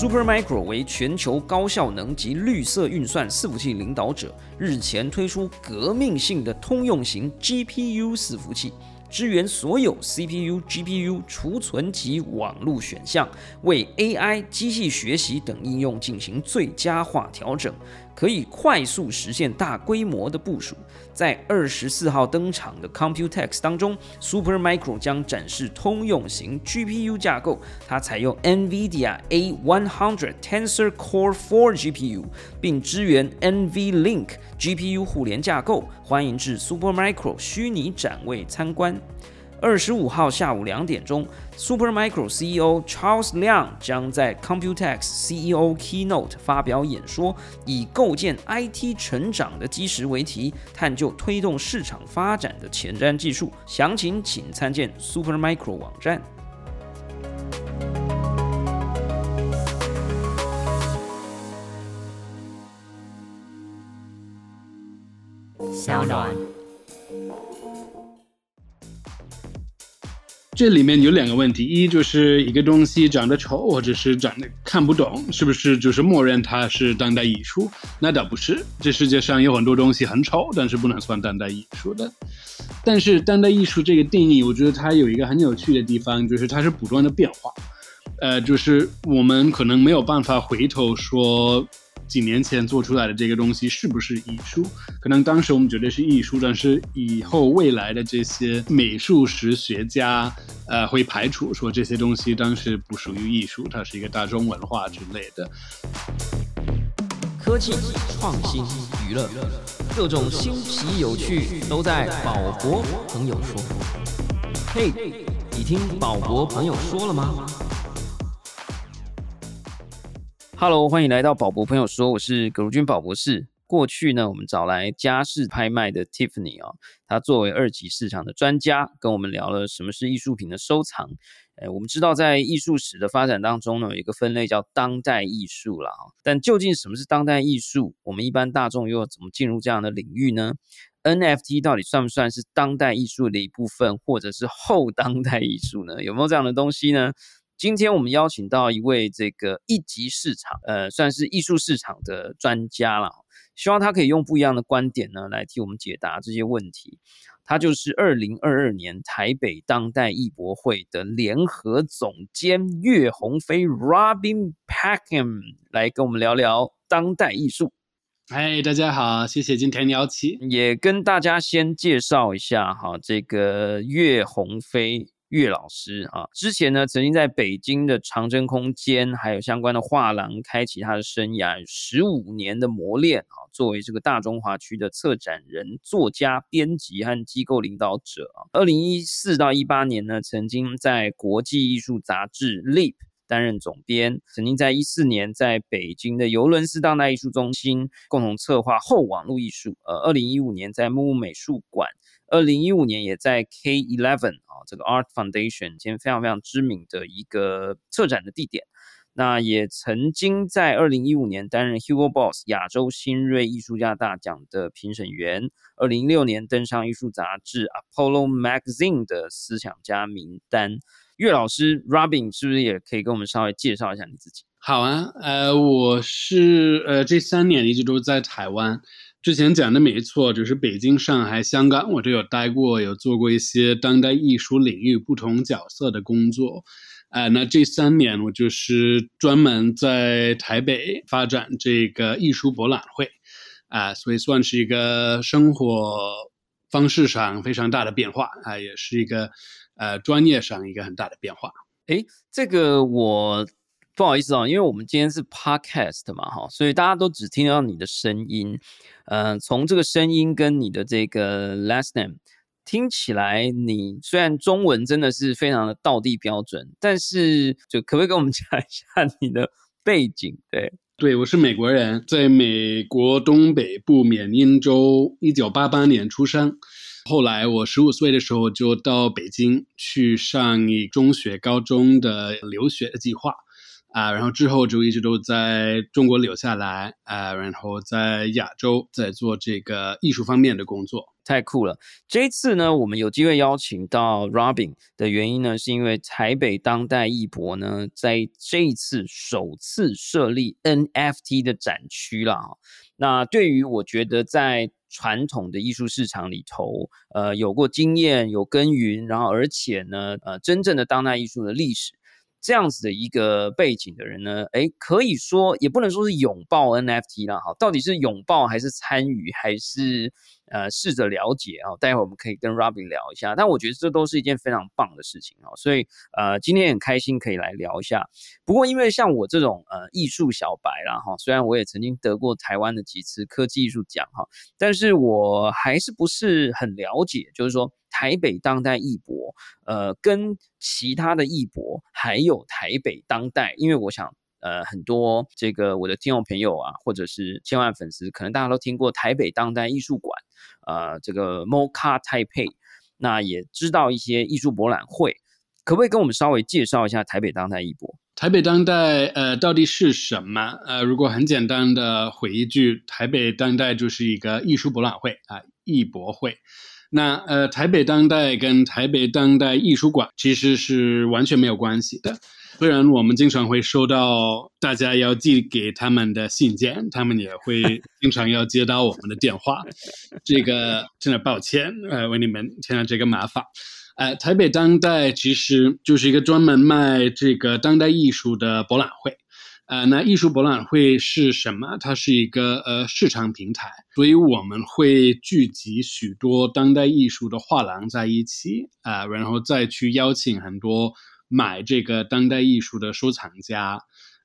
Supermicro 为全球高效能及绿色运算伺服器领导者，日前推出革命性的通用型 GPU 伺服器。支援所有 CPU、GPU、储存及网络选项，为 AI、机器学习等应用进行最佳化调整，可以快速实现大规模的部署。在二十四号登场的 Computex 当中，Supermicro 将展示通用型 GPU 架构，它采用 NVIDIA A100 Tensor Core 4 GPU，并支援 NVLink GPU 互联架构。欢迎至 Supermicro 虚拟展位参观。二十五号下午两点钟，Supermicro CEO Charles Liang 将在 Computex CEO Keynote 发表演说，以“构建 IT 成长的基石”为题，探究推动市场发展的前瞻技术。详情请参见 Supermicro 网站。小暖。这里面有两个问题，一就是一个东西长得丑，或者是长得看不懂，是不是就是默认它是当代艺术？那倒不是，这世界上有很多东西很丑，但是不能算当代艺术的。但是当代艺术这个定义，我觉得它有一个很有趣的地方，就是它是不断的变化。呃，就是我们可能没有办法回头说。几年前做出来的这个东西是不是艺术？可能当时我们觉得是艺术，但是以后未来的这些美术史学家，呃，会排除说这些东西当时不属于艺术，它是一个大众文化之类的。科技创新娱乐，各种新奇有趣都在宝博朋友说。嘿，你听宝博朋友说了吗？Hello，欢迎来到宝博朋友说，我是葛如君宝博士。过去呢，我们找来家事拍卖的 Tiffany 啊，他作为二级市场的专家，跟我们聊了什么是艺术品的收藏。哎，我们知道在艺术史的发展当中呢，有一个分类叫当代艺术了啊。但究竟什么是当代艺术？我们一般大众又怎么进入这样的领域呢？NFT 到底算不算是当代艺术的一部分，或者是后当代艺术呢？有没有这样的东西呢？今天我们邀请到一位这个一级市场，呃，算是艺术市场的专家了，希望他可以用不一样的观点呢，来替我们解答这些问题。他就是二零二二年台北当代艺博会的联合总监岳鸿飞 （Robin Packham） 来跟我们聊聊当代艺术。嗨，大家好，谢谢今天邀请，也跟大家先介绍一下哈，这个岳鸿飞。岳老师啊，之前呢曾经在北京的长征空间还有相关的画廊开启他的生涯，十五年的磨练啊，作为这个大中华区的策展人、作家、编辑和机构领导者啊。二零一四到一八年呢，曾经在国际艺术杂志《Leap》担任总编，曾经在一四年在北京的尤伦斯当代艺术中心共同策划后网络艺术。呃，二零一五年在木木美术馆。二零一五年也在 K Eleven 啊，这个 Art Foundation，今天非常非常知名的一个策展的地点。那也曾经在二零一五年担任 Hugo Boss 亚洲新锐艺术家大奖的评审员。二零一六年登上艺术杂志 Apollo Magazine 的思想家名单。岳老师 Robin 是不是也可以跟我们稍微介绍一下你自己？好啊，呃，我是呃这三年一直都在台湾。之前讲的没错，就是北京、上海、香港，我都有待过，有做过一些当代艺术领域不同角色的工作。哎，那这三年我就是专门在台北发展这个艺术博览会，啊，所以算是一个生活方式上非常大的变化啊，也是一个呃专业上一个很大的变化。哎，这个我。不好意思哦，因为我们今天是 podcast 嘛，哈，所以大家都只听到你的声音。呃，从这个声音跟你的这个 last name 听起来，你虽然中文真的是非常的道地标准，但是就可不可以跟我们 讲一下你的背景？对，对我是美国人，在美国东北部缅因州，一九八八年出生。后来我十五岁的时候就到北京去上一中学、高中的留学的计划。啊，然后之后就一直都在中国留下来啊，然后在亚洲在做这个艺术方面的工作。太酷了！这一次呢，我们有机会邀请到 Robin 的原因呢，是因为台北当代艺博呢，在这一次首次设立 NFT 的展区了啊。那对于我觉得在传统的艺术市场里头，呃，有过经验、有耕耘，然后而且呢，呃，真正的当代艺术的历史。这样子的一个背景的人呢，诶，可以说也不能说是拥抱 NFT 啦，哈，到底是拥抱还是参与，还是呃试着了解啊？待会我们可以跟 Robin 聊一下。但我觉得这都是一件非常棒的事情啊，所以呃今天很开心可以来聊一下。不过因为像我这种呃艺术小白啦，哈，虽然我也曾经得过台湾的几次科技艺术奖哈，但是我还是不是很了解，就是说。台北当代艺博，呃，跟其他的艺博，还有台北当代，因为我想，呃，很多这个我的听众朋友啊，或者是千万粉丝，可能大家都听过台北当代艺术馆，呃，这个 MoCA Taipei，那也知道一些艺术博览会，可不可以跟我们稍微介绍一下台北当代艺博？台北当代，呃，到底是什么？呃，如果很简单的回一句，台北当代就是一个艺术博览会啊，艺博会。那呃，台北当代跟台北当代艺术馆其实是完全没有关系的。虽然我们经常会收到大家要寄给他们的信件，他们也会经常要接到我们的电话。这个真的抱歉，呃，为你们添了这个麻烦。呃，台北当代其实就是一个专门卖这个当代艺术的博览会。呃，那艺术博览会是什么？它是一个呃市场平台，所以我们会聚集许多当代艺术的画廊在一起啊，然后再去邀请很多买这个当代艺术的收藏家，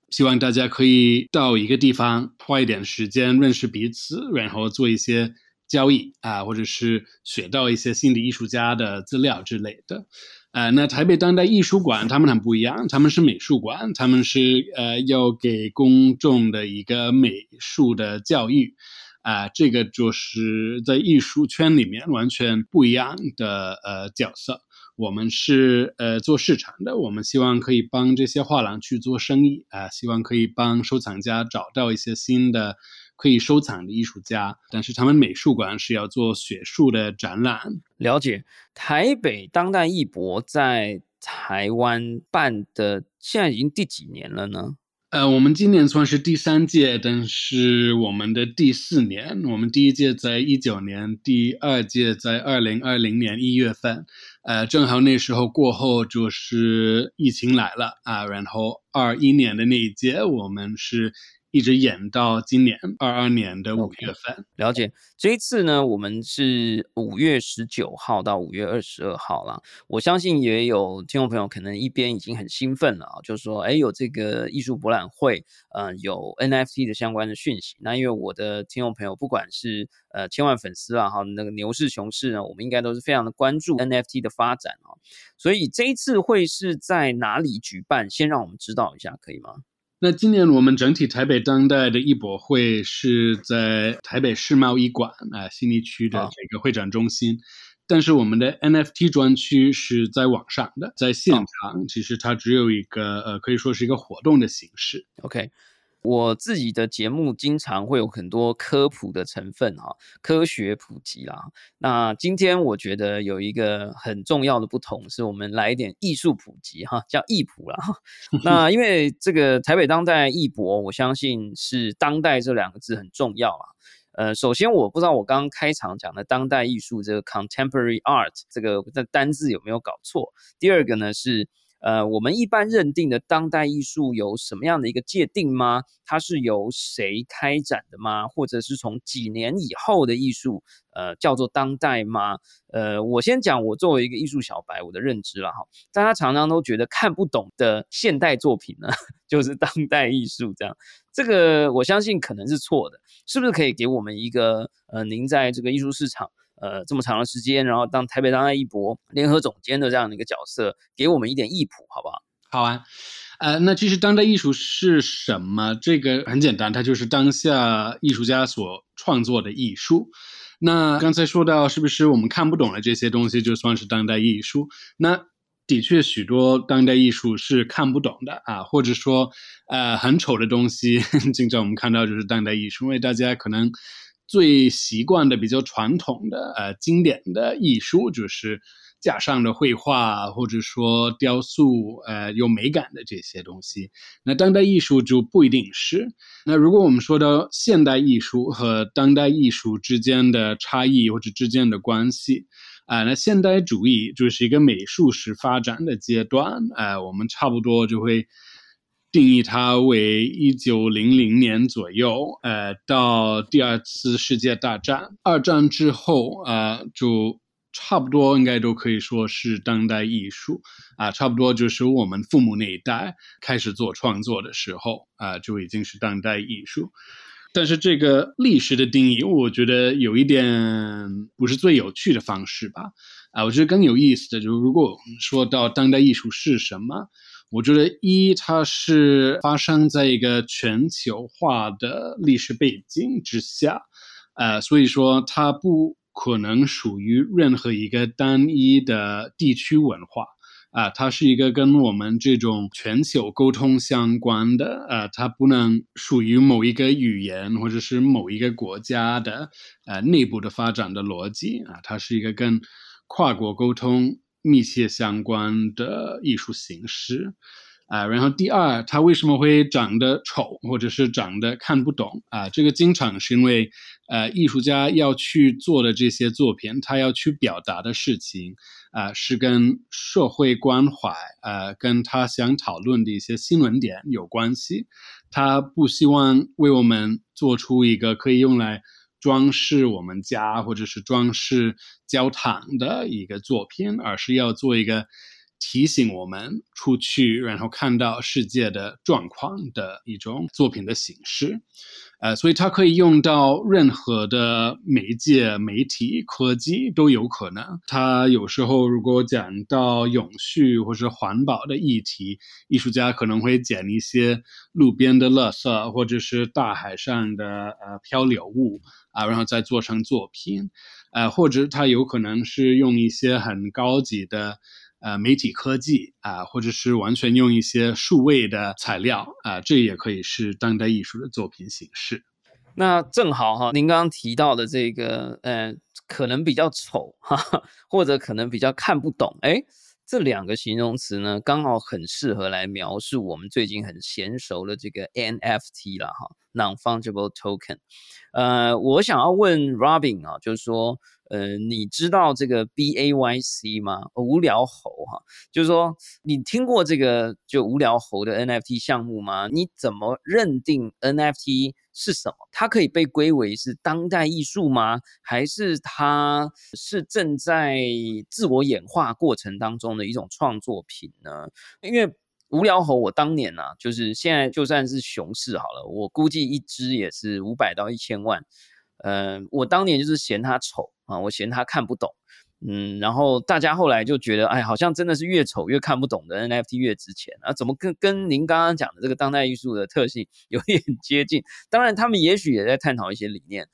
希望大家可以到一个地方花一点时间认识彼此，然后做一些交易啊，或者是学到一些新的艺术家的资料之类的。呃，那台北当代艺术馆他们很不一样，他们是美术馆，他们是呃要给公众的一个美术的教育，啊，这个就是在艺术圈里面完全不一样的呃角色。我们是呃做市场的，我们希望可以帮这些画廊去做生意啊，希望可以帮收藏家找到一些新的。可以收藏的艺术家，但是他们美术馆是要做学术的展览。了解，台北当代艺博在台湾办的，现在已经第几年了呢？呃，我们今年算是第三届，但是我们的第四年，我们第一届在一九年，第二届在二零二零年一月份，呃，正好那时候过后就是疫情来了啊，然后二一年的那一届，我们是。一直演到今年二二年的五月份。了解这一次呢，我们是五月十九号到五月二十二号了。我相信也有听众朋友可能一边已经很兴奋了啊，就是说，哎，有这个艺术博览会，呃，有 NFT 的相关的讯息。那因为我的听众朋友不管是呃千万粉丝啊，哈，那个牛市熊市呢，我们应该都是非常的关注 NFT 的发展啊。所以这一次会是在哪里举办？先让我们知道一下，可以吗？那今年我们整体台北当代的艺博会是在台北世贸艺馆啊，新义区的这个会展中心，但是我们的 NFT 专区是在网上的，在现场其实它只有一个呃，可以说是一个活动的形式。OK。我自己的节目经常会有很多科普的成分哈，科学普及啦。那今天我觉得有一个很重要的不同，是我们来一点艺术普及哈，叫艺普啦。那因为这个台北当代艺博，我相信是当代这两个字很重要啊。呃，首先我不知道我刚刚开场讲的当代艺术这个 contemporary art 这个的单字有没有搞错。第二个呢是。呃，我们一般认定的当代艺术有什么样的一个界定吗？它是由谁开展的吗？或者是从几年以后的艺术，呃，叫做当代吗？呃，我先讲我作为一个艺术小白，我的认知了哈。大家常常都觉得看不懂的现代作品呢，就是当代艺术这样。这个我相信可能是错的，是不是可以给我们一个呃，您在这个艺术市场？呃，这么长的时间，然后当台北当代艺博联合总监的这样的一个角色，给我们一点艺谱，好不好？好啊，呃，那其实当代艺术是什么？这个很简单，它就是当下艺术家所创作的艺术。那刚才说到，是不是我们看不懂的这些东西就算是当代艺术？那的确许多当代艺术是看不懂的啊，或者说呃很丑的东西，经常我们看到就是当代艺术，因为大家可能最习惯的比较传统的呃经典的艺术就是架上的绘画或者说雕塑，呃有美感的这些东西。那当代艺术就不一定是。那如果我们说到现代艺术和当代艺术之间的差异或者之间的关系。啊，那现代主义就是一个美术史发展的阶段，呃，我们差不多就会定义它为一九零零年左右，呃，到第二次世界大战，二战之后，呃，就差不多应该都可以说是当代艺术，啊，差不多就是我们父母那一代开始做创作的时候，啊，就已经是当代艺术。但是这个历史的定义，我觉得有一点不是最有趣的方式吧？啊，我觉得更有意思的就是，如果说到当代艺术是什么，我觉得一它是发生在一个全球化的历史背景之下，呃，所以说它不可能属于任何一个单一的地区文化。啊，它是一个跟我们这种全球沟通相关的，呃，它不能属于某一个语言或者是某一个国家的，呃，内部的发展的逻辑啊，它是一个跟跨国沟通密切相关的艺术形式。啊，然后第二，它为什么会长得丑，或者是长得看不懂啊？这个经常是因为，呃，艺术家要去做的这些作品，他要去表达的事情，啊，是跟社会关怀，呃，跟他想讨论的一些新闻点有关系。他不希望为我们做出一个可以用来装饰我们家或者是装饰教堂的一个作品，而是要做一个。提醒我们出去，然后看到世界的状况的一种作品的形式，呃，所以它可以用到任何的媒介、媒体、科技都有可能。它有时候如果讲到永续或是环保的议题，艺术家可能会捡一些路边的垃圾或者是大海上的呃漂流物啊，然后再做成作品，呃，或者它有可能是用一些很高级的。呃，媒体科技啊，或者是完全用一些数位的材料啊，这也可以是当代艺术的作品形式。那正好哈，您刚刚提到的这个，呃，可能比较丑哈，或者可能比较看不懂，哎，这两个形容词呢，刚好很适合来描述我们最近很娴熟的这个 NFT 了哈，Non-Fungible Token。呃，我想要问 Robin 啊，就是说。呃，你知道这个 B A Y C 吗？无聊猴哈，就是说你听过这个就无聊猴的 N F T 项目吗？你怎么认定 N F T 是什么？它可以被归为是当代艺术吗？还是它是正在自我演化过程当中的一种创作品呢？因为无聊猴，我当年啊，就是现在就算是熊市好了，我估计一只也是五百到一千万。嗯，我当年就是嫌它丑。啊，我嫌他看不懂，嗯，然后大家后来就觉得，哎，好像真的是越丑越看不懂的 NFT 越值钱啊？怎么跟跟您刚刚讲的这个当代艺术的特性 有点接近？当然，他们也许也在探讨一些理念，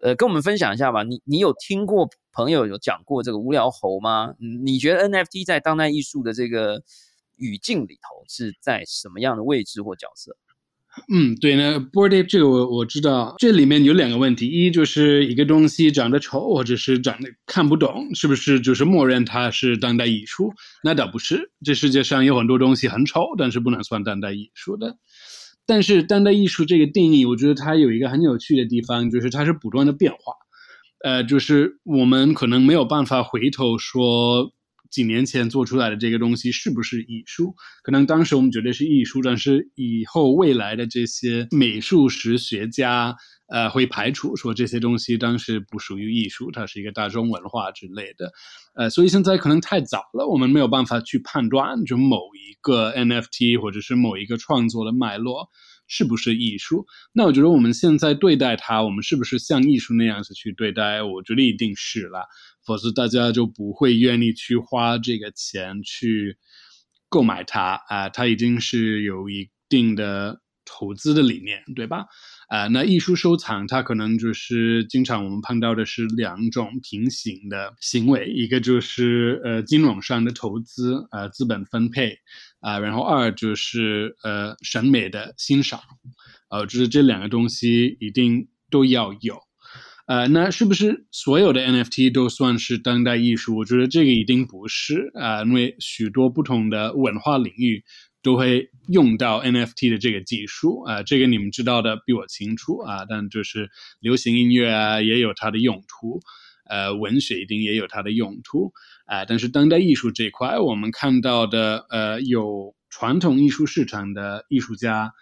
呃，跟我们分享一下吧。你你有听过朋友有讲过这个无聊猴吗？你觉得 NFT 在当代艺术的这个语境里头是在什么样的位置或角色？嗯，对，那 board ape 这个我我知道，这里面有两个问题，一就是一个东西长得丑或者是长得看不懂，是不是就是默认它是当代艺术？那倒不是，这世界上有很多东西很丑，但是不能算当代艺术的。但是当代艺术这个定义，我觉得它有一个很有趣的地方，就是它是不断的变化，呃，就是我们可能没有办法回头说。几年前做出来的这个东西是不是艺术？可能当时我们觉得是艺术，但是以后未来的这些美术史学家，呃，会排除说这些东西当时不属于艺术，它是一个大众文化之类的。呃，所以现在可能太早了，我们没有办法去判断，就某一个 NFT 或者是某一个创作的脉络是不是艺术。那我觉得我们现在对待它，我们是不是像艺术那样子去对待？我觉得一定是了。否则大家就不会愿意去花这个钱去购买它啊，它已经是有一定的投资的理念，对吧？啊，那艺术收藏它可能就是经常我们碰到的是两种平行的行为，一个就是呃金融上的投资，呃资本分配，啊，然后二就是呃审美的欣赏，呃，就是这两个东西一定都要有。呃，那是不是所有的 NFT 都算是当代艺术？我觉得这个一定不是啊，因为许多不同的文化领域都会用到 NFT 的这个技术啊，这个你们知道的比我清楚啊。但就是流行音乐啊，也有它的用途，呃，文学一定也有它的用途啊。但是当代艺术这块，我们看到的呃，有传统艺术市场的艺术家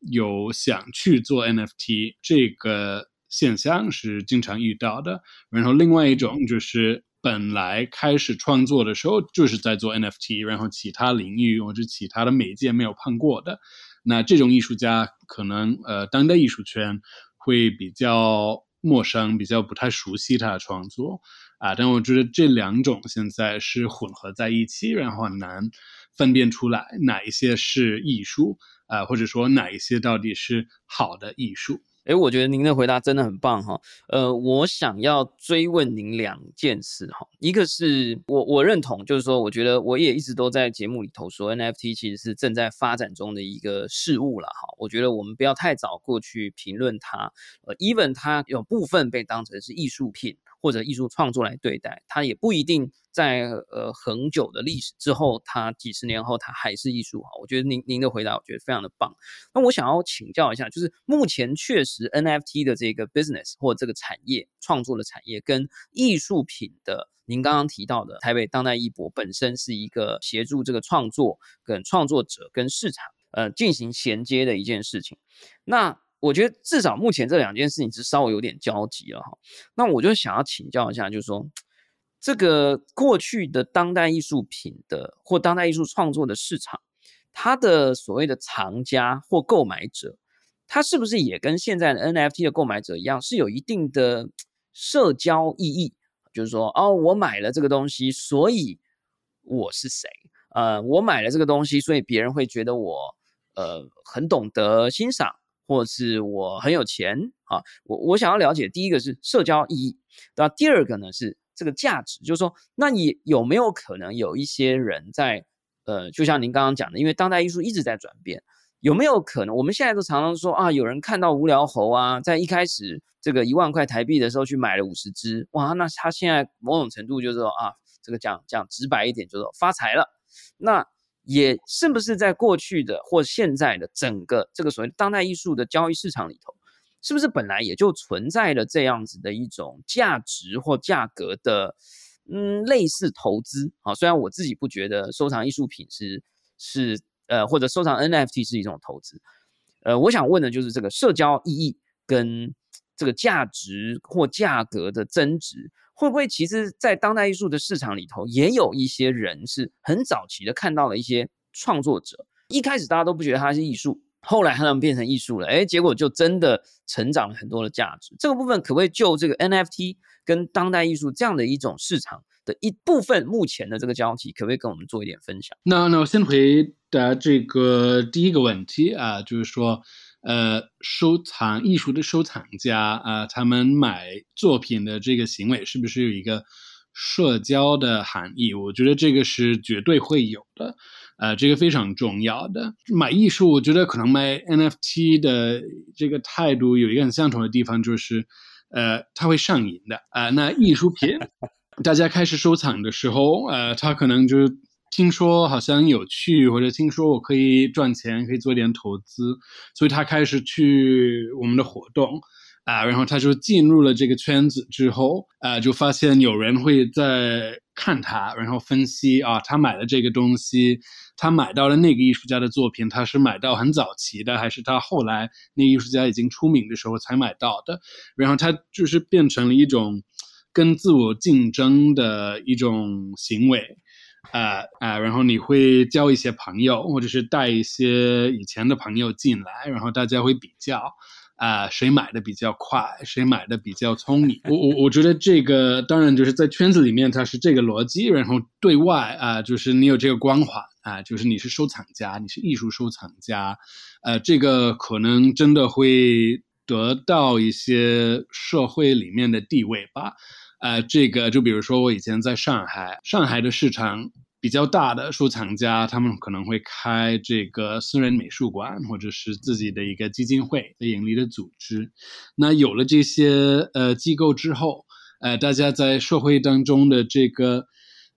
有想去做 NFT 这个。现象是经常遇到的，然后另外一种就是本来开始创作的时候就是在做 NFT，然后其他领域或者其他的媒介没有碰过的，那这种艺术家可能呃当代艺术圈会比较陌生，比较不太熟悉他的创作。啊，但我觉得这两种现在是混合在一起，然后很难分辨出来哪一些是艺术啊，或者说哪一些到底是好的艺术。哎，我觉得您的回答真的很棒哈。呃，我想要追问您两件事哈。一个是我我认同，就是说，我觉得我也一直都在节目里头说，NFT 其实是正在发展中的一个事物了哈。我觉得我们不要太早过去评论它。呃，even 它有部分被当成是艺术品或者艺术创作来对待，它也不一定。在呃很久的历史之后，它几十年后它还是艺术哈。我觉得您您的回答我觉得非常的棒。那我想要请教一下，就是目前确实 NFT 的这个 business 或这个产业创作的产业跟艺术品的，您刚刚提到的台北当代艺博本身是一个协助这个创作跟创作者跟市场呃进行衔接的一件事情。那我觉得至少目前这两件事情是稍微有点交集了哈。那我就想要请教一下，就是说。这个过去的当代艺术品的或当代艺术创作的市场，它的所谓的藏家或购买者，它是不是也跟现在的 NFT 的购买者一样，是有一定的社交意义？就是说，哦，我买了这个东西，所以我是谁？呃，我买了这个东西，所以别人会觉得我呃很懂得欣赏，或是我很有钱啊？我我想要了解，第一个是社交意义，那？第二个呢是。这个价值就是说，那你有没有可能有一些人在，呃，就像您刚刚讲的，因为当代艺术一直在转变，有没有可能我们现在都常常说啊，有人看到无聊猴啊，在一开始这个一万块台币的时候去买了五十只，哇，那他现在某种程度就是说啊，这个讲讲直白一点，就是发财了。那也是不是在过去的或现在的整个这个所谓当代艺术的交易市场里头？是不是本来也就存在了这样子的一种价值或价格的，嗯，类似投资啊？虽然我自己不觉得收藏艺术品是是呃，或者收藏 NFT 是一种投资，呃，我想问的就是这个社交意义跟这个价值或价格的增值，会不会其实在当代艺术的市场里头，也有一些人是很早期的看到了一些创作者，一开始大家都不觉得他是艺术。后来他们变成艺术了，哎，结果就真的成长了很多的价值。这个部分可不可以就这个 NFT 跟当代艺术这样的一种市场的一部分目前的这个交集，可不可以跟我们做一点分享？那那我先回答这个第一个问题啊，就是说，呃，收藏艺术的收藏家啊，他们买作品的这个行为是不是有一个社交的含义？我觉得这个是绝对会有的。呃，这个非常重要的买艺术，我觉得可能买 NFT 的这个态度有一个很相同的地方，就是，呃，它会上瘾的啊。那艺术品，大家开始收藏的时候，呃，他可能就听说好像有趣，或者听说我可以赚钱，可以做点投资，所以他开始去我们的活动。啊，然后他就进入了这个圈子之后，啊，就发现有人会在看他，然后分析啊，他买的这个东西，他买到了那个艺术家的作品，他是买到很早期的，还是他后来那艺术家已经出名的时候才买到的？然后他就是变成了一种跟自我竞争的一种行为，啊啊，然后你会交一些朋友，或者是带一些以前的朋友进来，然后大家会比较。啊，谁买的比较快，谁买的比较聪明？我我我觉得这个当然就是在圈子里面它是这个逻辑，然后对外啊，就是你有这个光环啊，就是你是收藏家，你是艺术收藏家，呃，这个可能真的会得到一些社会里面的地位吧。呃，这个就比如说我以前在上海，上海的市场。比较大的收藏家，他们可能会开这个私人美术馆，或者是自己的一个基金会、的盈利的组织。那有了这些呃机构之后，呃，大家在社会当中的这个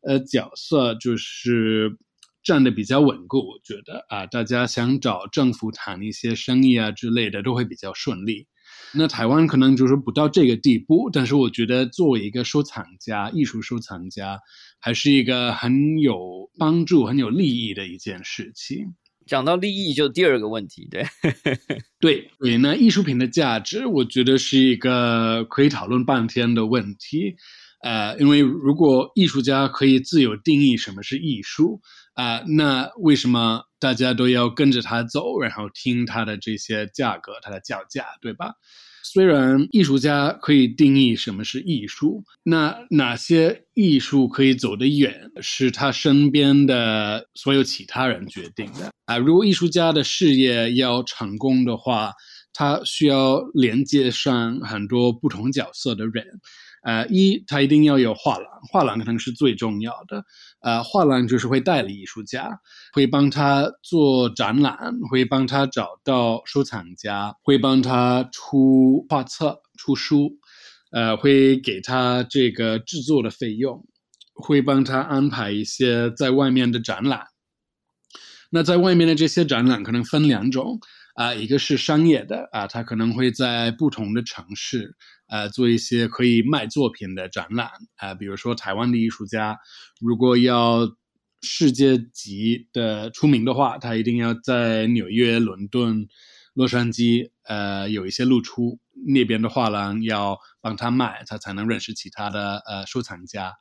呃角色就是站的比较稳固。我觉得啊，大家想找政府谈一些生意啊之类的，都会比较顺利。那台湾可能就是不到这个地步，但是我觉得作为一个收藏家、艺术收藏家，还是一个很有帮助、很有利益的一件事情。讲到利益，就第二个问题，对，对对。那艺术品的价值，我觉得是一个可以讨论半天的问题。呃，因为如果艺术家可以自由定义什么是艺术，啊，那为什么大家都要跟着他走，然后听他的这些价格、他的叫价，对吧？虽然艺术家可以定义什么是艺术，那哪些艺术可以走得远，是他身边的所有其他人决定的啊。如果艺术家的事业要成功的话，他需要连接上很多不同角色的人。呃，一，他一定要有画廊，画廊可能是最重要的。呃，画廊就是会代理艺术家，会帮他做展览，会帮他找到收藏家，会帮他出画册、出书，呃，会给他这个制作的费用，会帮他安排一些在外面的展览。那在外面的这些展览可能分两种。啊，一个是商业的啊，他可能会在不同的城市，呃，做一些可以卖作品的展览啊。比如说台湾的艺术家，如果要世界级的出名的话，他一定要在纽约、伦敦。洛杉矶，呃，有一些露出，那边的画廊要帮他卖，他才能认识其他的呃收藏家，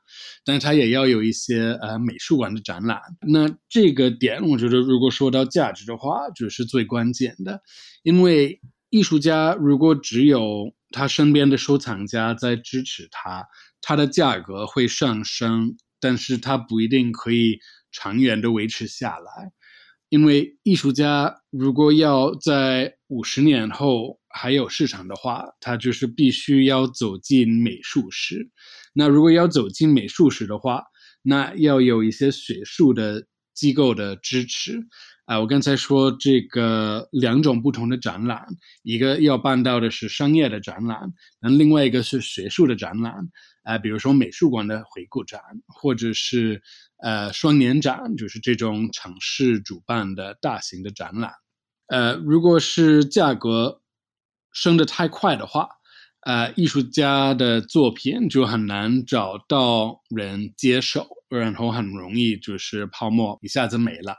但是他也要有一些呃美术馆的展览。那这个点，我觉得如果说到价值的话，就是最关键的，因为艺术家如果只有他身边的收藏家在支持他，他的价格会上升，但是他不一定可以长远的维持下来。因为艺术家如果要在五十年后还有市场的话，他就是必须要走进美术史。那如果要走进美术史的话，那要有一些学术的机构的支持。啊，我刚才说这个两种不同的展览，一个要办到的是商业的展览，那另外一个是学术的展览。啊，比如说美术馆的回顾展，或者是呃双年展，就是这种城市主办的大型的展览。呃，如果是价格升得太快的话，呃，艺术家的作品就很难找到人接手，然后很容易就是泡沫一下子没了。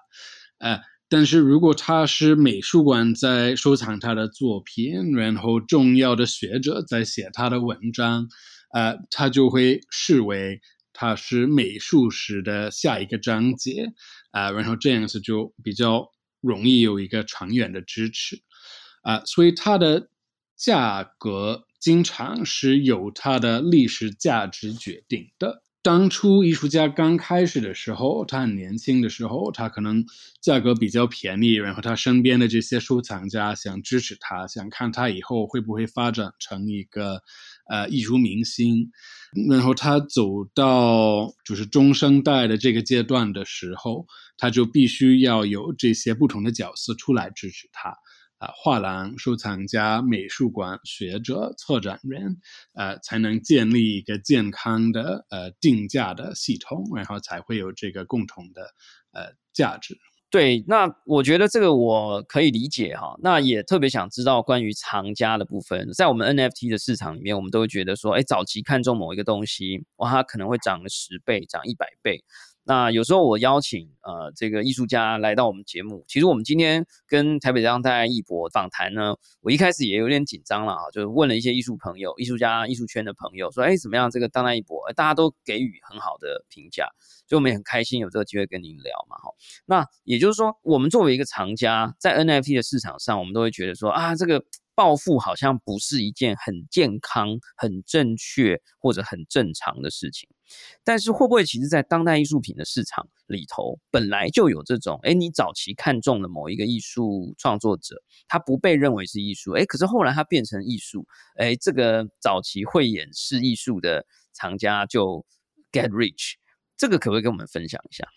呃，但是如果他是美术馆在收藏他的作品，然后重要的学者在写他的文章。呃，他就会视为他是美术史的下一个章节，啊，然后这样子就比较容易有一个长远的支持，啊，所以它的价格经常是由它的历史价值决定的。当初艺术家刚开始的时候，他很年轻的时候，他可能价格比较便宜，然后他身边的这些收藏家想支持他，想看他以后会不会发展成一个呃艺术明星。然后他走到就是中生代的这个阶段的时候，他就必须要有这些不同的角色出来支持他。啊，画廊、收藏家、美术馆、学者、策展人，呃，才能建立一个健康的呃定价的系统，然后才会有这个共同的呃价值。对，那我觉得这个我可以理解哈。那也特别想知道关于藏家的部分，在我们 NFT 的市场里面，我们都会觉得说，哎，早期看中某一个东西，哇，它可能会涨了十倍，涨一百倍。那有时候我邀请呃这个艺术家来到我们节目，其实我们今天跟台北当代艺博访谈呢，我一开始也有点紧张了啊，就是问了一些艺术朋友、艺术家、艺术圈的朋友，说哎怎么样这个当代艺博，大家都给予很好的评价，所以我们也很开心有这个机会跟您聊嘛哈。那也就是说，我们作为一个藏家，在 NFT 的市场上，我们都会觉得说啊这个。暴富好像不是一件很健康、很正确或者很正常的事情。但是会不会其实，在当代艺术品的市场里头，本来就有这种，哎，你早期看中了某一个艺术创作者，他不被认为是艺术，哎，可是后来他变成艺术，哎，这个早期会演示艺术的藏家就 get rich，这个可不可以跟我们分享一下？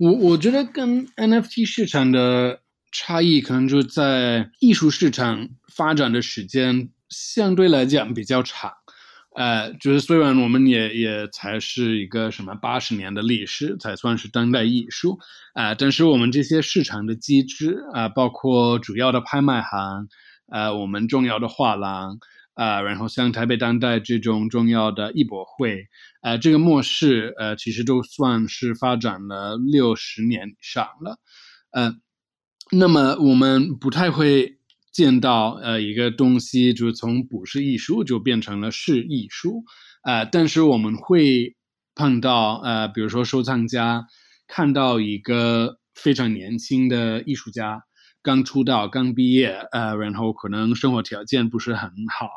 我我觉得跟 NFT 市场的差异，可能就在艺术市场发展的时间相对来讲比较长。呃，就是虽然我们也也才是一个什么八十年的历史，才算是当代艺术啊，但是我们这些市场的机制啊，包括主要的拍卖行，呃，我们重要的画廊啊，然后像台北当代这种重要的艺博会，呃，这个模式呃，其实都算是发展了六十年以上了，呃，那么我们不太会。见到呃一个东西，就是从不是艺术就变成了是艺术，呃，但是我们会碰到呃，比如说收藏家看到一个非常年轻的艺术家刚出道、刚毕业，呃，然后可能生活条件不是很好，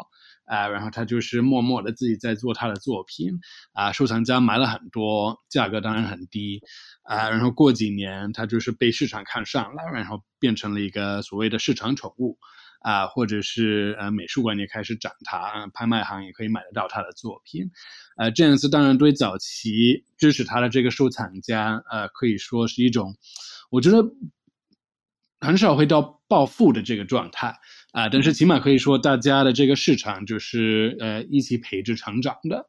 啊，然后他就是默默的自己在做他的作品，啊，收藏家买了很多，价格当然很低。啊，然后过几年，他就是被市场看上了，然后变成了一个所谓的市场宠物，啊，或者是呃美术馆也开始展它，拍卖行也可以买得到他的作品，呃，这样子当然对早期支持他的这个收藏家，呃，可以说是一种，我觉得很少会到暴富的这个状态，啊，但是起码可以说大家的这个市场就是呃一起陪着成长的，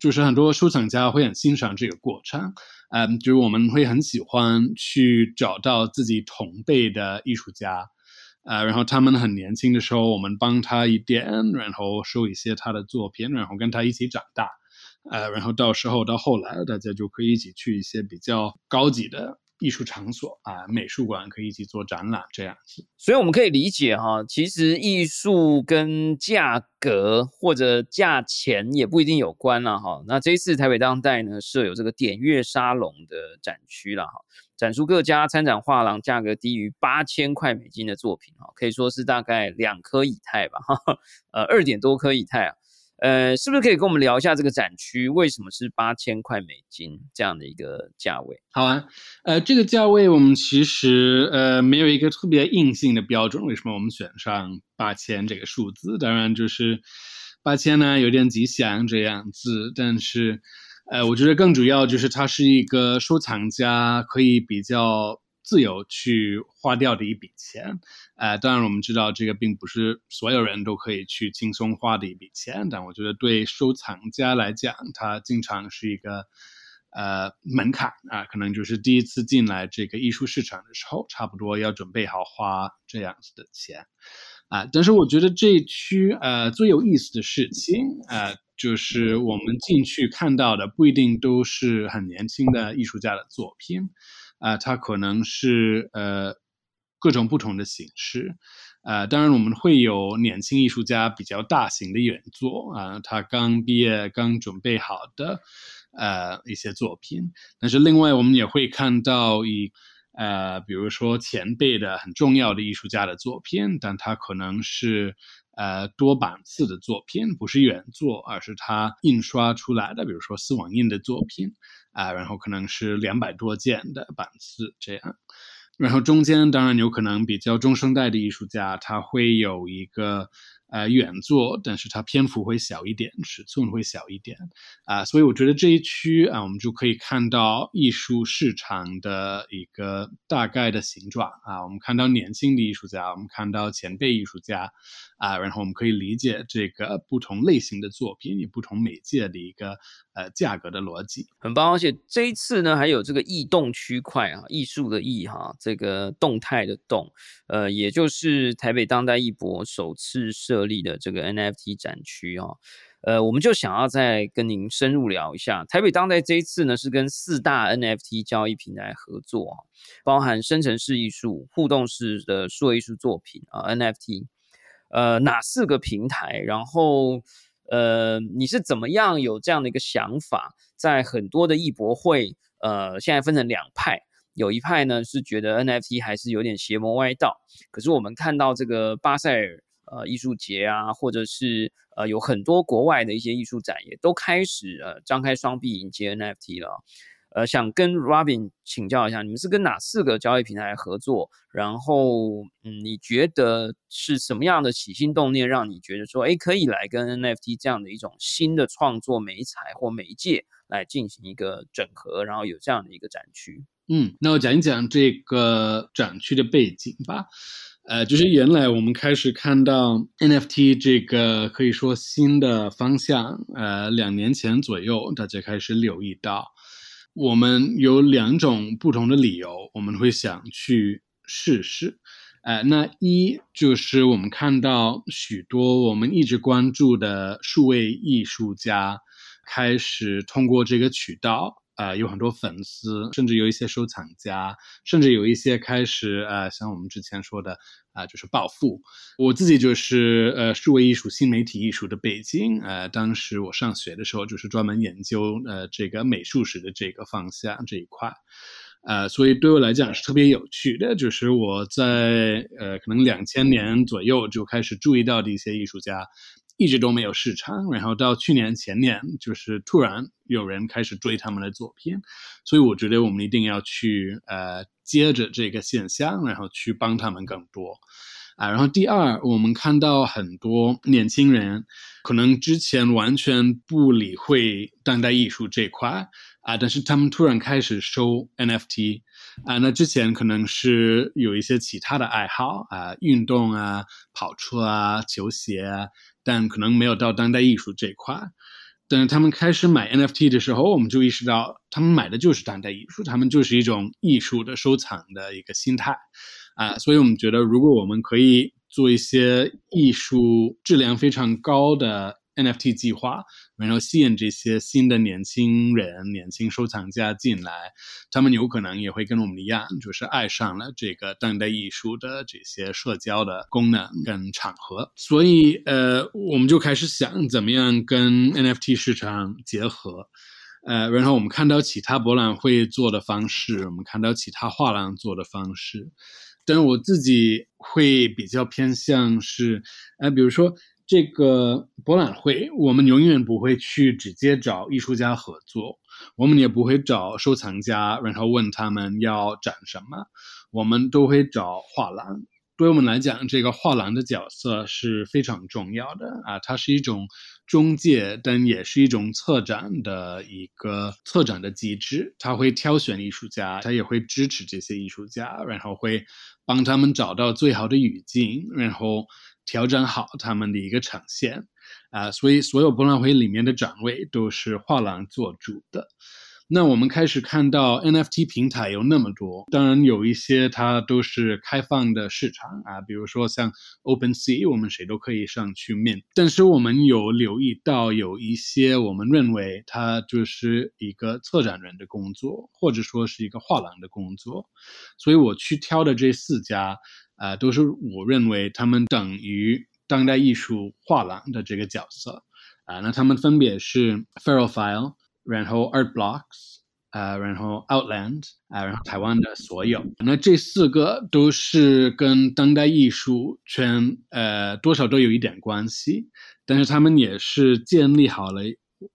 就是很多收藏家会很欣赏这个过程。嗯，就是我们会很喜欢去找到自己同辈的艺术家，呃，然后他们很年轻的时候，我们帮他一点，然后收一些他的作品，然后跟他一起长大，呃，然后到时候到后来，大家就可以一起去一些比较高级的。艺术场所啊，美术馆可以一起做展览这样子，所以我们可以理解哈，其实艺术跟价格或者价钱也不一定有关了哈。那这一次台北当代呢设有这个点月沙龙的展区了哈，展出各家参展画廊价格低于八千块美金的作品哈，可以说是大概两颗以太吧，哈，呃，二点多颗以太啊。呃，是不是可以跟我们聊一下这个展区为什么是八千块美金这样的一个价位？好啊，呃，这个价位我们其实呃没有一个特别硬性的标准，为什么我们选上八千这个数字？当然就是八千呢有点吉祥这样子，但是呃，我觉得更主要就是它是一个收藏家可以比较。自由去花掉的一笔钱，呃，当然我们知道这个并不是所有人都可以去轻松花的一笔钱，但我觉得对收藏家来讲，它经常是一个呃门槛啊，可能就是第一次进来这个艺术市场的时候，差不多要准备好花这样子的钱啊。但是我觉得这一区呃最有意思的事情呃，就是我们进去看到的不一定都是很年轻的艺术家的作品。啊，它可能是呃各种不同的形式，啊，当然我们会有年轻艺术家比较大型的原作啊，他刚毕业刚准备好的呃一些作品，但是另外我们也会看到一呃比如说前辈的很重要的艺术家的作品，但他可能是呃多版次的作品，不是原作，而是他印刷出来的，比如说丝网印的作品。啊，然后可能是两百多件的版次这样，然后中间当然有可能比较中生代的艺术家，他会有一个。呃，原作，但是它篇幅会小一点，尺寸会小一点，啊，所以我觉得这一区啊，我们就可以看到艺术市场的一个大概的形状啊，我们看到年轻的艺术家，我们看到前辈艺术家，啊，然后我们可以理解这个不同类型的作品，以不同媒介的一个呃价格的逻辑，很棒。而且这一次呢，还有这个异动区块啊，艺术的异哈，这个动态的动，呃，也就是台北当代艺博首次设。立的这个 NFT 展区哦，呃，我们就想要再跟您深入聊一下台北当代这一次呢，是跟四大 NFT 交易平台合作，包含生成式艺术、互动式的数位艺术作品啊 NFT，呃，哪四个平台？然后呃，你是怎么样有这样的一个想法？在很多的艺博会，呃，现在分成两派，有一派呢是觉得 NFT 还是有点邪魔歪道，可是我们看到这个巴塞尔。呃艺术节啊，或者是呃有很多国外的一些艺术展也都开始呃张开双臂迎接 NFT 了。呃，想跟 Robin 请教一下，你们是跟哪四个交易平台合作？然后，嗯，你觉得是什么样的起心动念，让你觉得说，哎，可以来跟 NFT 这样的一种新的创作媒材或媒介来进行一个整合，然后有这样的一个展区？嗯，那我讲一讲这个展区的背景吧。呃，就是原来我们开始看到 NFT 这个可以说新的方向，呃，两年前左右，大家开始留意到。我们有两种不同的理由，我们会想去试试。呃，那一就是我们看到许多我们一直关注的数位艺术家开始通过这个渠道。呃，有很多粉丝，甚至有一些收藏家，甚至有一些开始呃，像我们之前说的啊，就是暴富。我自己就是呃，数位艺术、新媒体艺术的背景，呃，当时我上学的时候就是专门研究呃这个美术史的这个方向这一块，呃，所以对我来讲是特别有趣的。就是我在呃可能两千年左右就开始注意到的一些艺术家。一直都没有市场，然后到去年前年，就是突然有人开始追他们的作品，所以我觉得我们一定要去呃接着这个现象，然后去帮他们更多啊。然后第二，我们看到很多年轻人可能之前完全不理会当代艺术这块啊，但是他们突然开始收 NFT 啊，那之前可能是有一些其他的爱好啊，运动啊，跑车啊，球鞋啊。但可能没有到当代艺术这一块，等他们开始买 NFT 的时候，我们就意识到，他们买的就是当代艺术，他们就是一种艺术的收藏的一个心态，啊，所以我们觉得，如果我们可以做一些艺术质量非常高的。NFT 计划，然后吸引这些新的年轻人、年轻收藏家进来，他们有可能也会跟我们一样，就是爱上了这个当代艺术的这些社交的功能跟场合。所以，呃，我们就开始想怎么样跟 NFT 市场结合。呃，然后我们看到其他博览会做的方式，我们看到其他画廊做的方式，但我自己会比较偏向是，呃，比如说。这个博览会，我们永远不会去直接找艺术家合作，我们也不会找收藏家，然后问他们要展什么，我们都会找画廊。对我们来讲，这个画廊的角色是非常重要的啊，它是一种中介，但也是一种策展的一个策展的机制。他会挑选艺术家，他也会支持这些艺术家，然后会帮他们找到最好的语境，然后。调整好他们的一个呈现，啊，所以所有博览会里面的展位都是画廊做主的。那我们开始看到 NFT 平台有那么多，当然有一些它都是开放的市场啊，比如说像 OpenSea，我们谁都可以上去面。但是我们有留意到有一些我们认为它就是一个策展人的工作，或者说是一个画廊的工作，所以我去挑的这四家。啊，都是我认为他们等于当代艺术画廊的这个角色啊。那他们分别是 Feral File，然后 Art Blocks，啊，然后 Outland，啊，然后台湾的所有。那这四个都是跟当代艺术圈呃多少都有一点关系，但是他们也是建立好了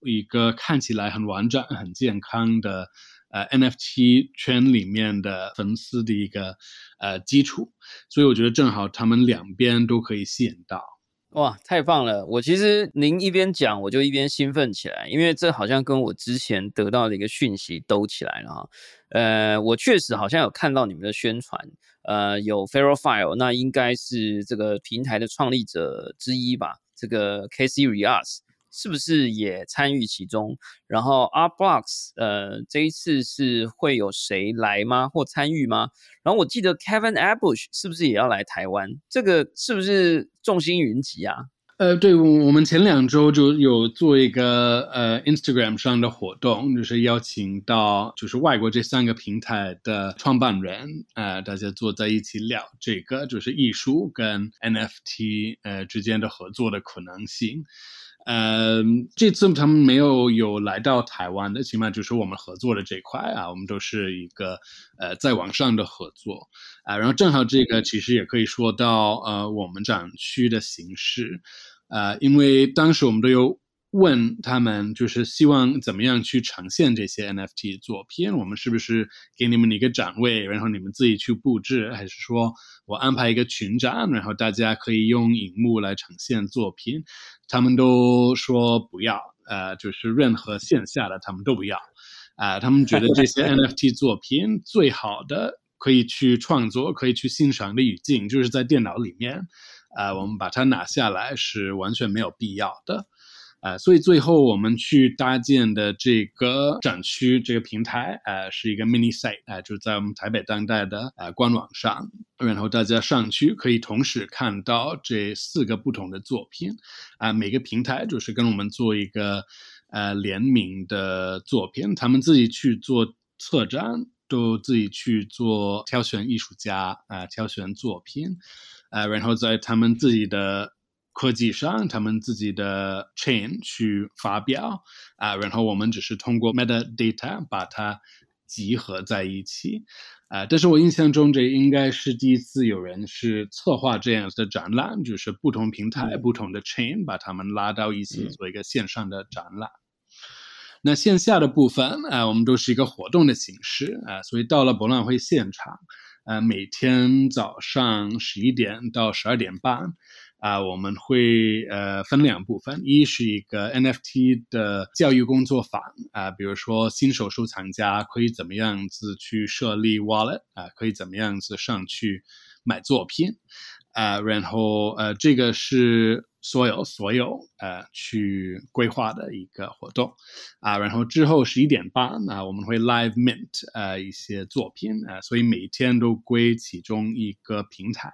一个看起来很完整、很健康的。呃，NFT 圈里面的粉丝的一个呃基础，所以我觉得正好他们两边都可以吸引到。哇，太棒了！我其实您一边讲，我就一边兴奋起来，因为这好像跟我之前得到的一个讯息兜起来了哈。呃，我确实好像有看到你们的宣传，呃，有 Feral File，那应该是这个平台的创立者之一吧，这个 Casey Rias。是不是也参与其中？然后 Ar Blocks，呃，这一次是会有谁来吗？或参与吗？然后我记得 Kevin Abush 是不是也要来台湾？这个是不是众星云集啊？呃，对，我我们前两周就有做一个呃 Instagram 上的活动，就是邀请到就是外国这三个平台的创办人，呃，大家坐在一起聊这个就是艺术跟 NFT 呃之间的合作的可能性。呃，这次他们没有有来到台湾的，起码就是我们合作的这块啊，我们都是一个呃在网上的合作啊。然后正好这个其实也可以说到呃我们展区的形式，啊，因为当时我们都有。问他们就是希望怎么样去呈现这些 NFT 作品？我们是不是给你们一个展位，然后你们自己去布置，还是说我安排一个群展，然后大家可以用荧幕来呈现作品？他们都说不要，呃，就是任何线下的他们都不要，啊，他们觉得这些 NFT 作品最好的可以去创作、可以去欣赏的语境就是在电脑里面，啊，我们把它拿下来是完全没有必要的。呃，所以最后我们去搭建的这个展区这个平台，呃，是一个 mini site，呃，就在我们台北当代的呃官网上，然后大家上去可以同时看到这四个不同的作品，啊，每个平台就是跟我们做一个呃联名的作品，他们自己去做策展，都自己去做挑选艺术家啊，挑选作品，呃，然后在他们自己的。科技上，他们自己的 chain 去发表啊，然后我们只是通过 metadata 把它集合在一起啊。但是我印象中，这应该是第一次有人是策划这样的展览，就是不同平台、不同的 chain 把他们拉到一起做一个线上的展览。那线下的部分啊，我们都是一个活动的形式啊，所以到了博览会现场，呃，每天早上十一点到十二点半。啊，我们会呃分两部分，一是一个 NFT 的教育工作坊啊，比如说新手收藏家可以怎么样子去设立 wallet 啊，可以怎么样子上去买作品啊，然后呃这个是所有所有呃去规划的一个活动啊，然后之后十一点半啊我们会 live mint 呃一些作品啊，所以每天都归其中一个平台。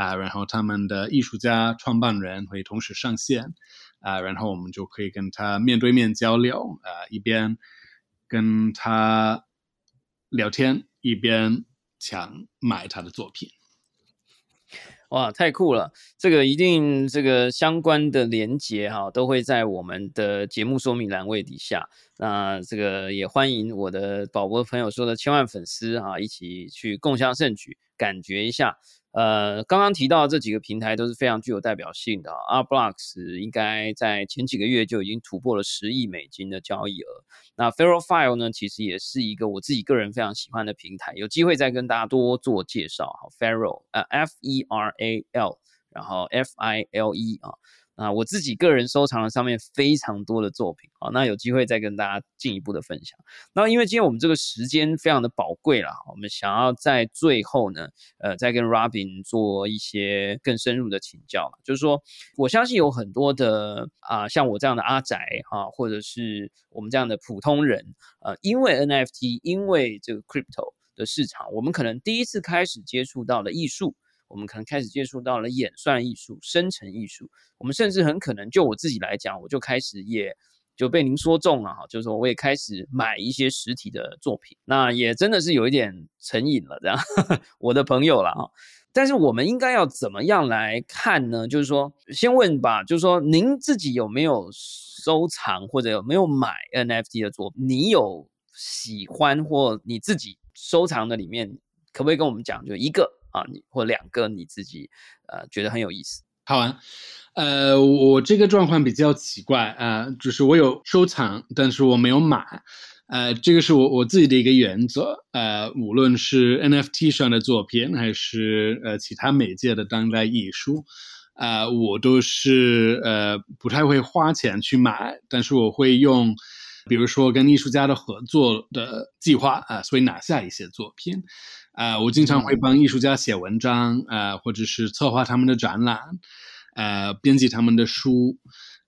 啊，然后他们的艺术家创办人会同时上线，啊，然后我们就可以跟他面对面交流，啊，一边跟他聊天，一边抢买他的作品。哇，太酷了！这个一定这个相关的连接哈，都会在我们的节目说明栏位底下。那这个也欢迎我的宝宝朋友说的千万粉丝啊，一起去共襄盛举，感觉一下。呃，刚刚提到这几个平台都是非常具有代表性的啊。Artblocks 应该在前几个月就已经突破了十亿美金的交易额。那 Feral File 呢，其实也是一个我自己个人非常喜欢的平台，有机会再跟大家多做介绍。好，Feral，呃，F E R A L，然后 F I L E 啊。啊，我自己个人收藏了上面非常多的作品，好，那有机会再跟大家进一步的分享。那因为今天我们这个时间非常的宝贵了，我们想要在最后呢，呃，再跟 Robin 做一些更深入的请教，就是说，我相信有很多的啊，像我这样的阿宅哈，或者是我们这样的普通人，呃，因为 NFT，因为这个 Crypto 的市场，我们可能第一次开始接触到了艺术。我们可能开始接触到了演算艺术、生成艺术，我们甚至很可能就我自己来讲，我就开始也就被您说中了哈，就是说我也开始买一些实体的作品，那也真的是有一点成瘾了这样，我的朋友了哈。但是我们应该要怎么样来看呢？就是说，先问吧，就是说您自己有没有收藏或者有没有买 NFT 的作品？你有喜欢或你自己收藏的里面，可不可以跟我们讲，就一个？啊，你或两个你自己呃觉得很有意思。好啊，呃，我这个状况比较奇怪啊，就是我有收藏，但是我没有买，呃，这个是我我自己的一个原则，呃，无论是 NFT 上的作品，还是呃其他媒介的当代艺术，啊，我都是呃不太会花钱去买，但是我会用，比如说跟艺术家的合作的计划啊，所以拿下一些作品。啊，我经常会帮艺术家写文章，呃，或者是策划他们的展览，呃，编辑他们的书，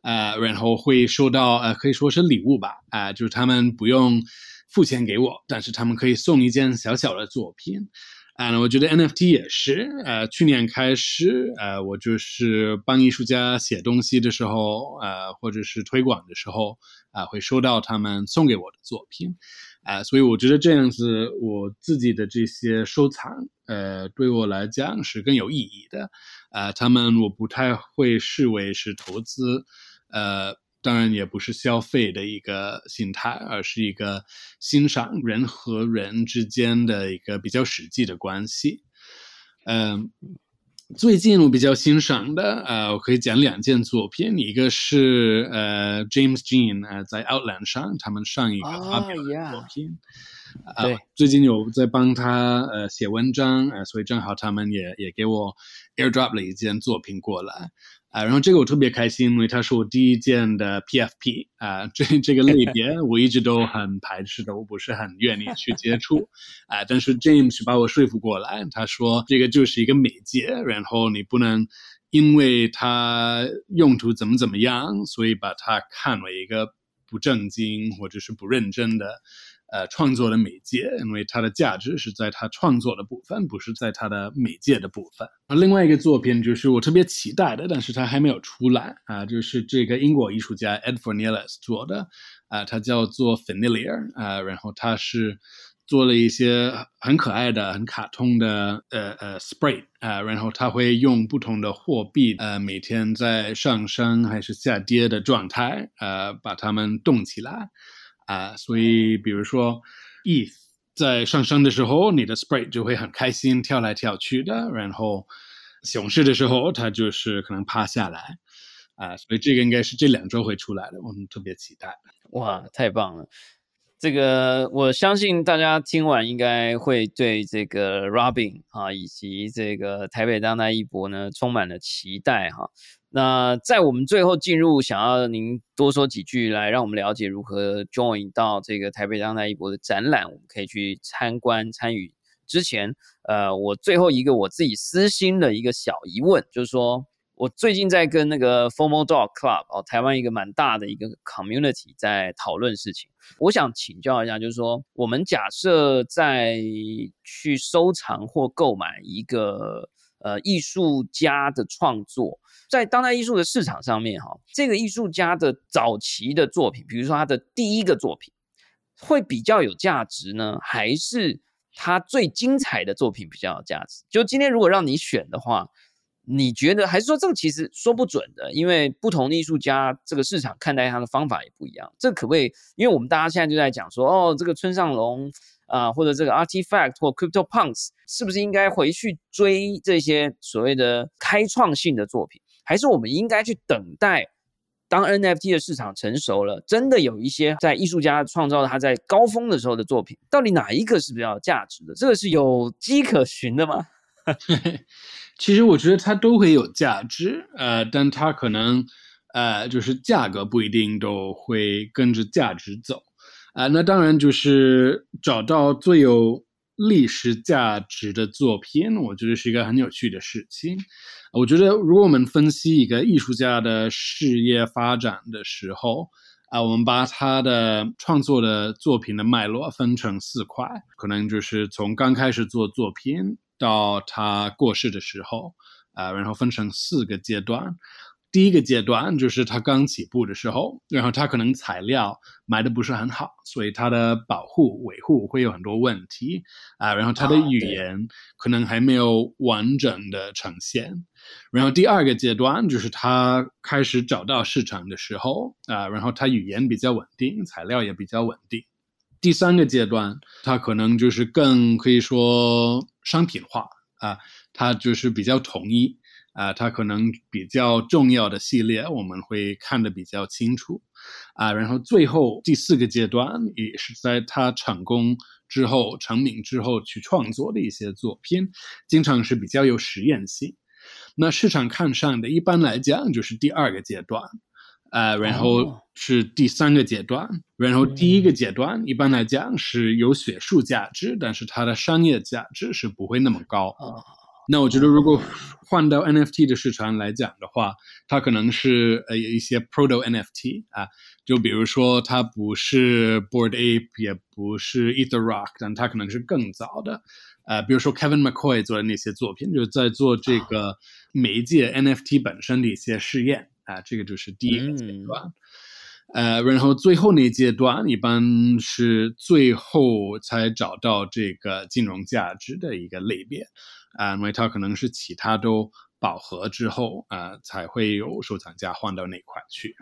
呃，然后会收到，呃，可以说是礼物吧，啊，就是他们不用付钱给我，但是他们可以送一件小小的作品，啊，我觉得 NFT 也是，呃，去年开始，呃，我就是帮艺术家写东西的时候，呃，或者是推广的时候，啊，会收到他们送给我的作品。啊，所以我觉得这样子，我自己的这些收藏，呃，对我来讲是更有意义的。啊，他们我不太会视为是投资，呃，当然也不是消费的一个心态，而是一个欣赏人和人之间的一个比较实际的关系。嗯，最近我比较欣赏的，呃，我可以讲两件作品，一个是呃 James Jean 呃在 Outland 上他们上一个发表的作品。对，最近有在帮他呃写文章，呃，所以正好他们也也给我 airdrop 了一件作品过来，啊，然后这个我特别开心，因为它是我第一件的 PFP，啊，这这个类别我一直都很排斥的，我不是很愿意去接触，啊，但是 James 把我说服过来，他说这个就是一个媒介，然后你不能因为它用途怎么怎么样，所以把它看为一个不正经或者是不认真的。呃，创作的媒介，因为它的价值是在它创作的部分，不是在它的媒介的部分。而另外一个作品就是我特别期待的，但是它还没有出来啊，就是这个英国艺术家 Ed Fornielis 做的啊，它叫做 Familiar 啊，然后它是做了一些很可爱的、很卡通的呃呃 spray 啊，然后他会用不同的货币呃每天在上升还是下跌的状态呃把它们动起来。啊，所以比如说，ETH 在上升的时候，你的 Spray 就会很开心跳来跳去的；然后熊市的时候，它就是可能趴下来。啊，所以这个应该是这两周会出来的，我们特别期待。哇，太棒了！这个我相信大家听完应该会对这个 Robin 啊，以及这个台北当代一博呢，充满了期待哈。那在我们最后进入，想要您多说几句，来让我们了解如何 join 到这个台北当代一博的展览，我们可以去参观参与。之前，呃，我最后一个我自己私心的一个小疑问，就是说我最近在跟那个 Formal Dog Club 哦，台湾一个蛮大的一个 community 在讨论事情，我想请教一下，就是说我们假设在去收藏或购买一个呃艺术家的创作。在当代艺术的市场上面，哈，这个艺术家的早期的作品，比如说他的第一个作品，会比较有价值呢，还是他最精彩的作品比较有价值？就今天如果让你选的话，你觉得还是说这个其实说不准的，因为不同的艺术家这个市场看待他的方法也不一样。这可不可以？因为我们大家现在就在讲说，哦，这个村上隆啊，或者这个 Artifact 或 Crypto Punks，是不是应该回去追这些所谓的开创性的作品？还是我们应该去等待，当 NFT 的市场成熟了，真的有一些在艺术家创造他在高峰的时候的作品，到底哪一个是比较有价值的？这个是有迹可循的吗？其实我觉得它都会有价值，呃，但它可能呃就是价格不一定都会跟着价值走，啊，那当然就是找到最有。历史价值的作品，我觉得是一个很有趣的事情。我觉得，如果我们分析一个艺术家的事业发展的时候，啊，我们把他的创作的作品的脉络分成四块，可能就是从刚开始做作品到他过世的时候，啊，然后分成四个阶段。第一个阶段就是他刚起步的时候，然后他可能材料买的不是很好，所以他的保护维护会有很多问题啊。然后他的语言可能还没有完整的呈现。然后第二个阶段就是他开始找到市场的时候啊，然后他语言比较稳定，材料也比较稳定。第三个阶段，他可能就是更可以说商品化啊，他就是比较统一。啊，它可能比较重要的系列，我们会看得比较清楚，啊，然后最后第四个阶段也是在他成功之后、成名之后去创作的一些作品，经常是比较有实验性。那市场看上的，一般来讲就是第二个阶段，啊，然后是第三个阶段，然后第一个阶段一般来讲是有学术价值，但是它的商业价值是不会那么高。那我觉得，如果换到 NFT 的市场来讲的话，它可能是呃一些 Proto NFT 啊，就比如说它不是 Board Ape，也不是 Ether Rock，但它可能是更早的，呃，比如说 Kevin McCoy 做的那些作品，就是在做这个媒介 NFT 本身的一些试验啊，这个就是第一个阶段。呃，然后最后那阶段一般是最后才找到这个金融价值的一个类别。啊，因为它可能是其他都饱和之后啊，才会有收藏家换到那块去。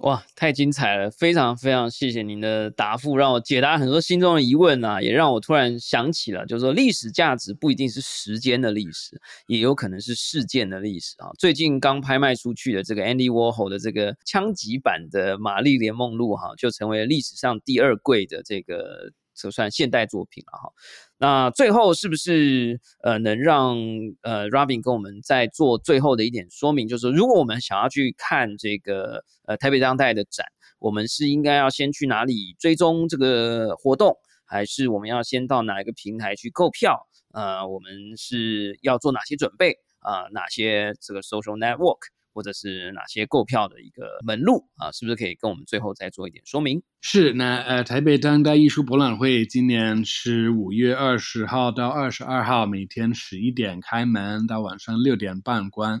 哇，太精彩了！非常非常谢谢您的答复，让我解答很多心中的疑问啊，也让我突然想起了，就是说历史价值不一定是时间的历史，也有可能是事件的历史啊。最近刚拍卖出去的这个 Andy Warhol 的这个枪击版的《玛丽莲梦露》哈，就成为历史上第二贵的这个。这算现代作品了哈，那最后是不是呃能让呃 Robin 跟我们再做最后的一点说明，就是如果我们想要去看这个呃台北当代的展，我们是应该要先去哪里追踪这个活动，还是我们要先到哪一个平台去购票？呃，我们是要做哪些准备啊？哪些这个 social network？或者是哪些购票的一个门路啊？是不是可以跟我们最后再做一点说明？是，那呃，台北当代艺术博览会今年是五月二十号到二十二号，每天十一点开门，到晚上六点半关。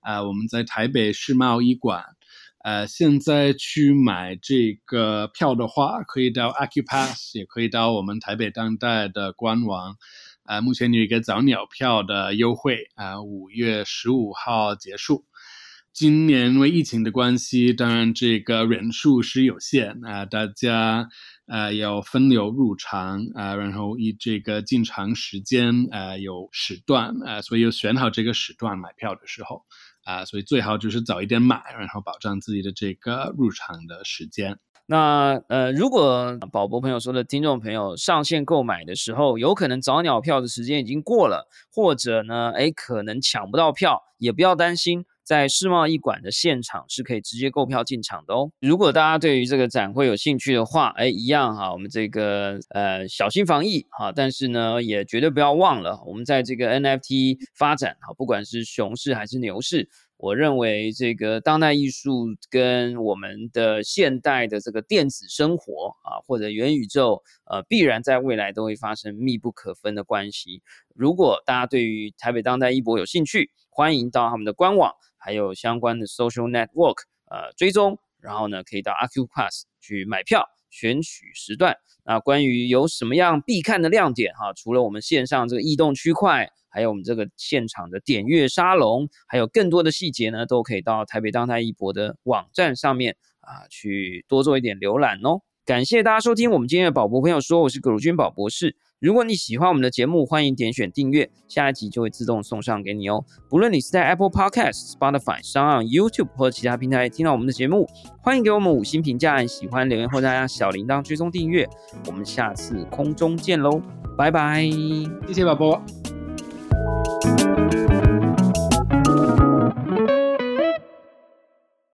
啊，我们在台北世贸一馆。呃，现在去买这个票的话，可以到 Acupass，也可以到我们台北当代的官网。啊，目前有一个早鸟票的优惠啊，五月十五号结束。今年因为疫情的关系，当然这个人数是有限啊，大家呃要分流入场啊，然后以这个进场时间呃有时段啊，所以要选好这个时段买票的时候啊，所以最好就是早一点买，然后保障自己的这个入场的时间。那呃，如果宝博朋友说的听众朋友上线购买的时候，有可能早鸟票的时间已经过了，或者呢，哎，可能抢不到票，也不要担心。在世贸艺馆的现场是可以直接购票进场的哦。如果大家对于这个展会有兴趣的话，哎，一样哈，我们这个呃小心防疫哈，但是呢，也绝对不要忘了，我们在这个 NFT 发展哈，不管是熊市还是牛市，我认为这个当代艺术跟我们的现代的这个电子生活啊，或者元宇宙，呃，必然在未来都会发生密不可分的关系。如果大家对于台北当代艺博有兴趣，欢迎到他们的官网。还有相关的 social network，呃，追踪，然后呢，可以到 Acupass 去买票，选取时段。那关于有什么样必看的亮点哈，除了我们线上这个异动区块，还有我们这个现场的点阅沙龙，还有更多的细节呢，都可以到台北当代艺博的网站上面啊，去多做一点浏览哦。感谢大家收听我们今天的宝博朋友说，我是葛如君宝博士。如果你喜欢我们的节目，欢迎点选订阅，下一集就会自动送上给你哦。不论你是在 Apple Podcast、Spotify、上 YouTube 或者其他平台听到我们的节目，欢迎给我们五星评价，喜欢留言或加小铃铛追踪订阅。我们下次空中见喽，拜拜，谢谢宝宝。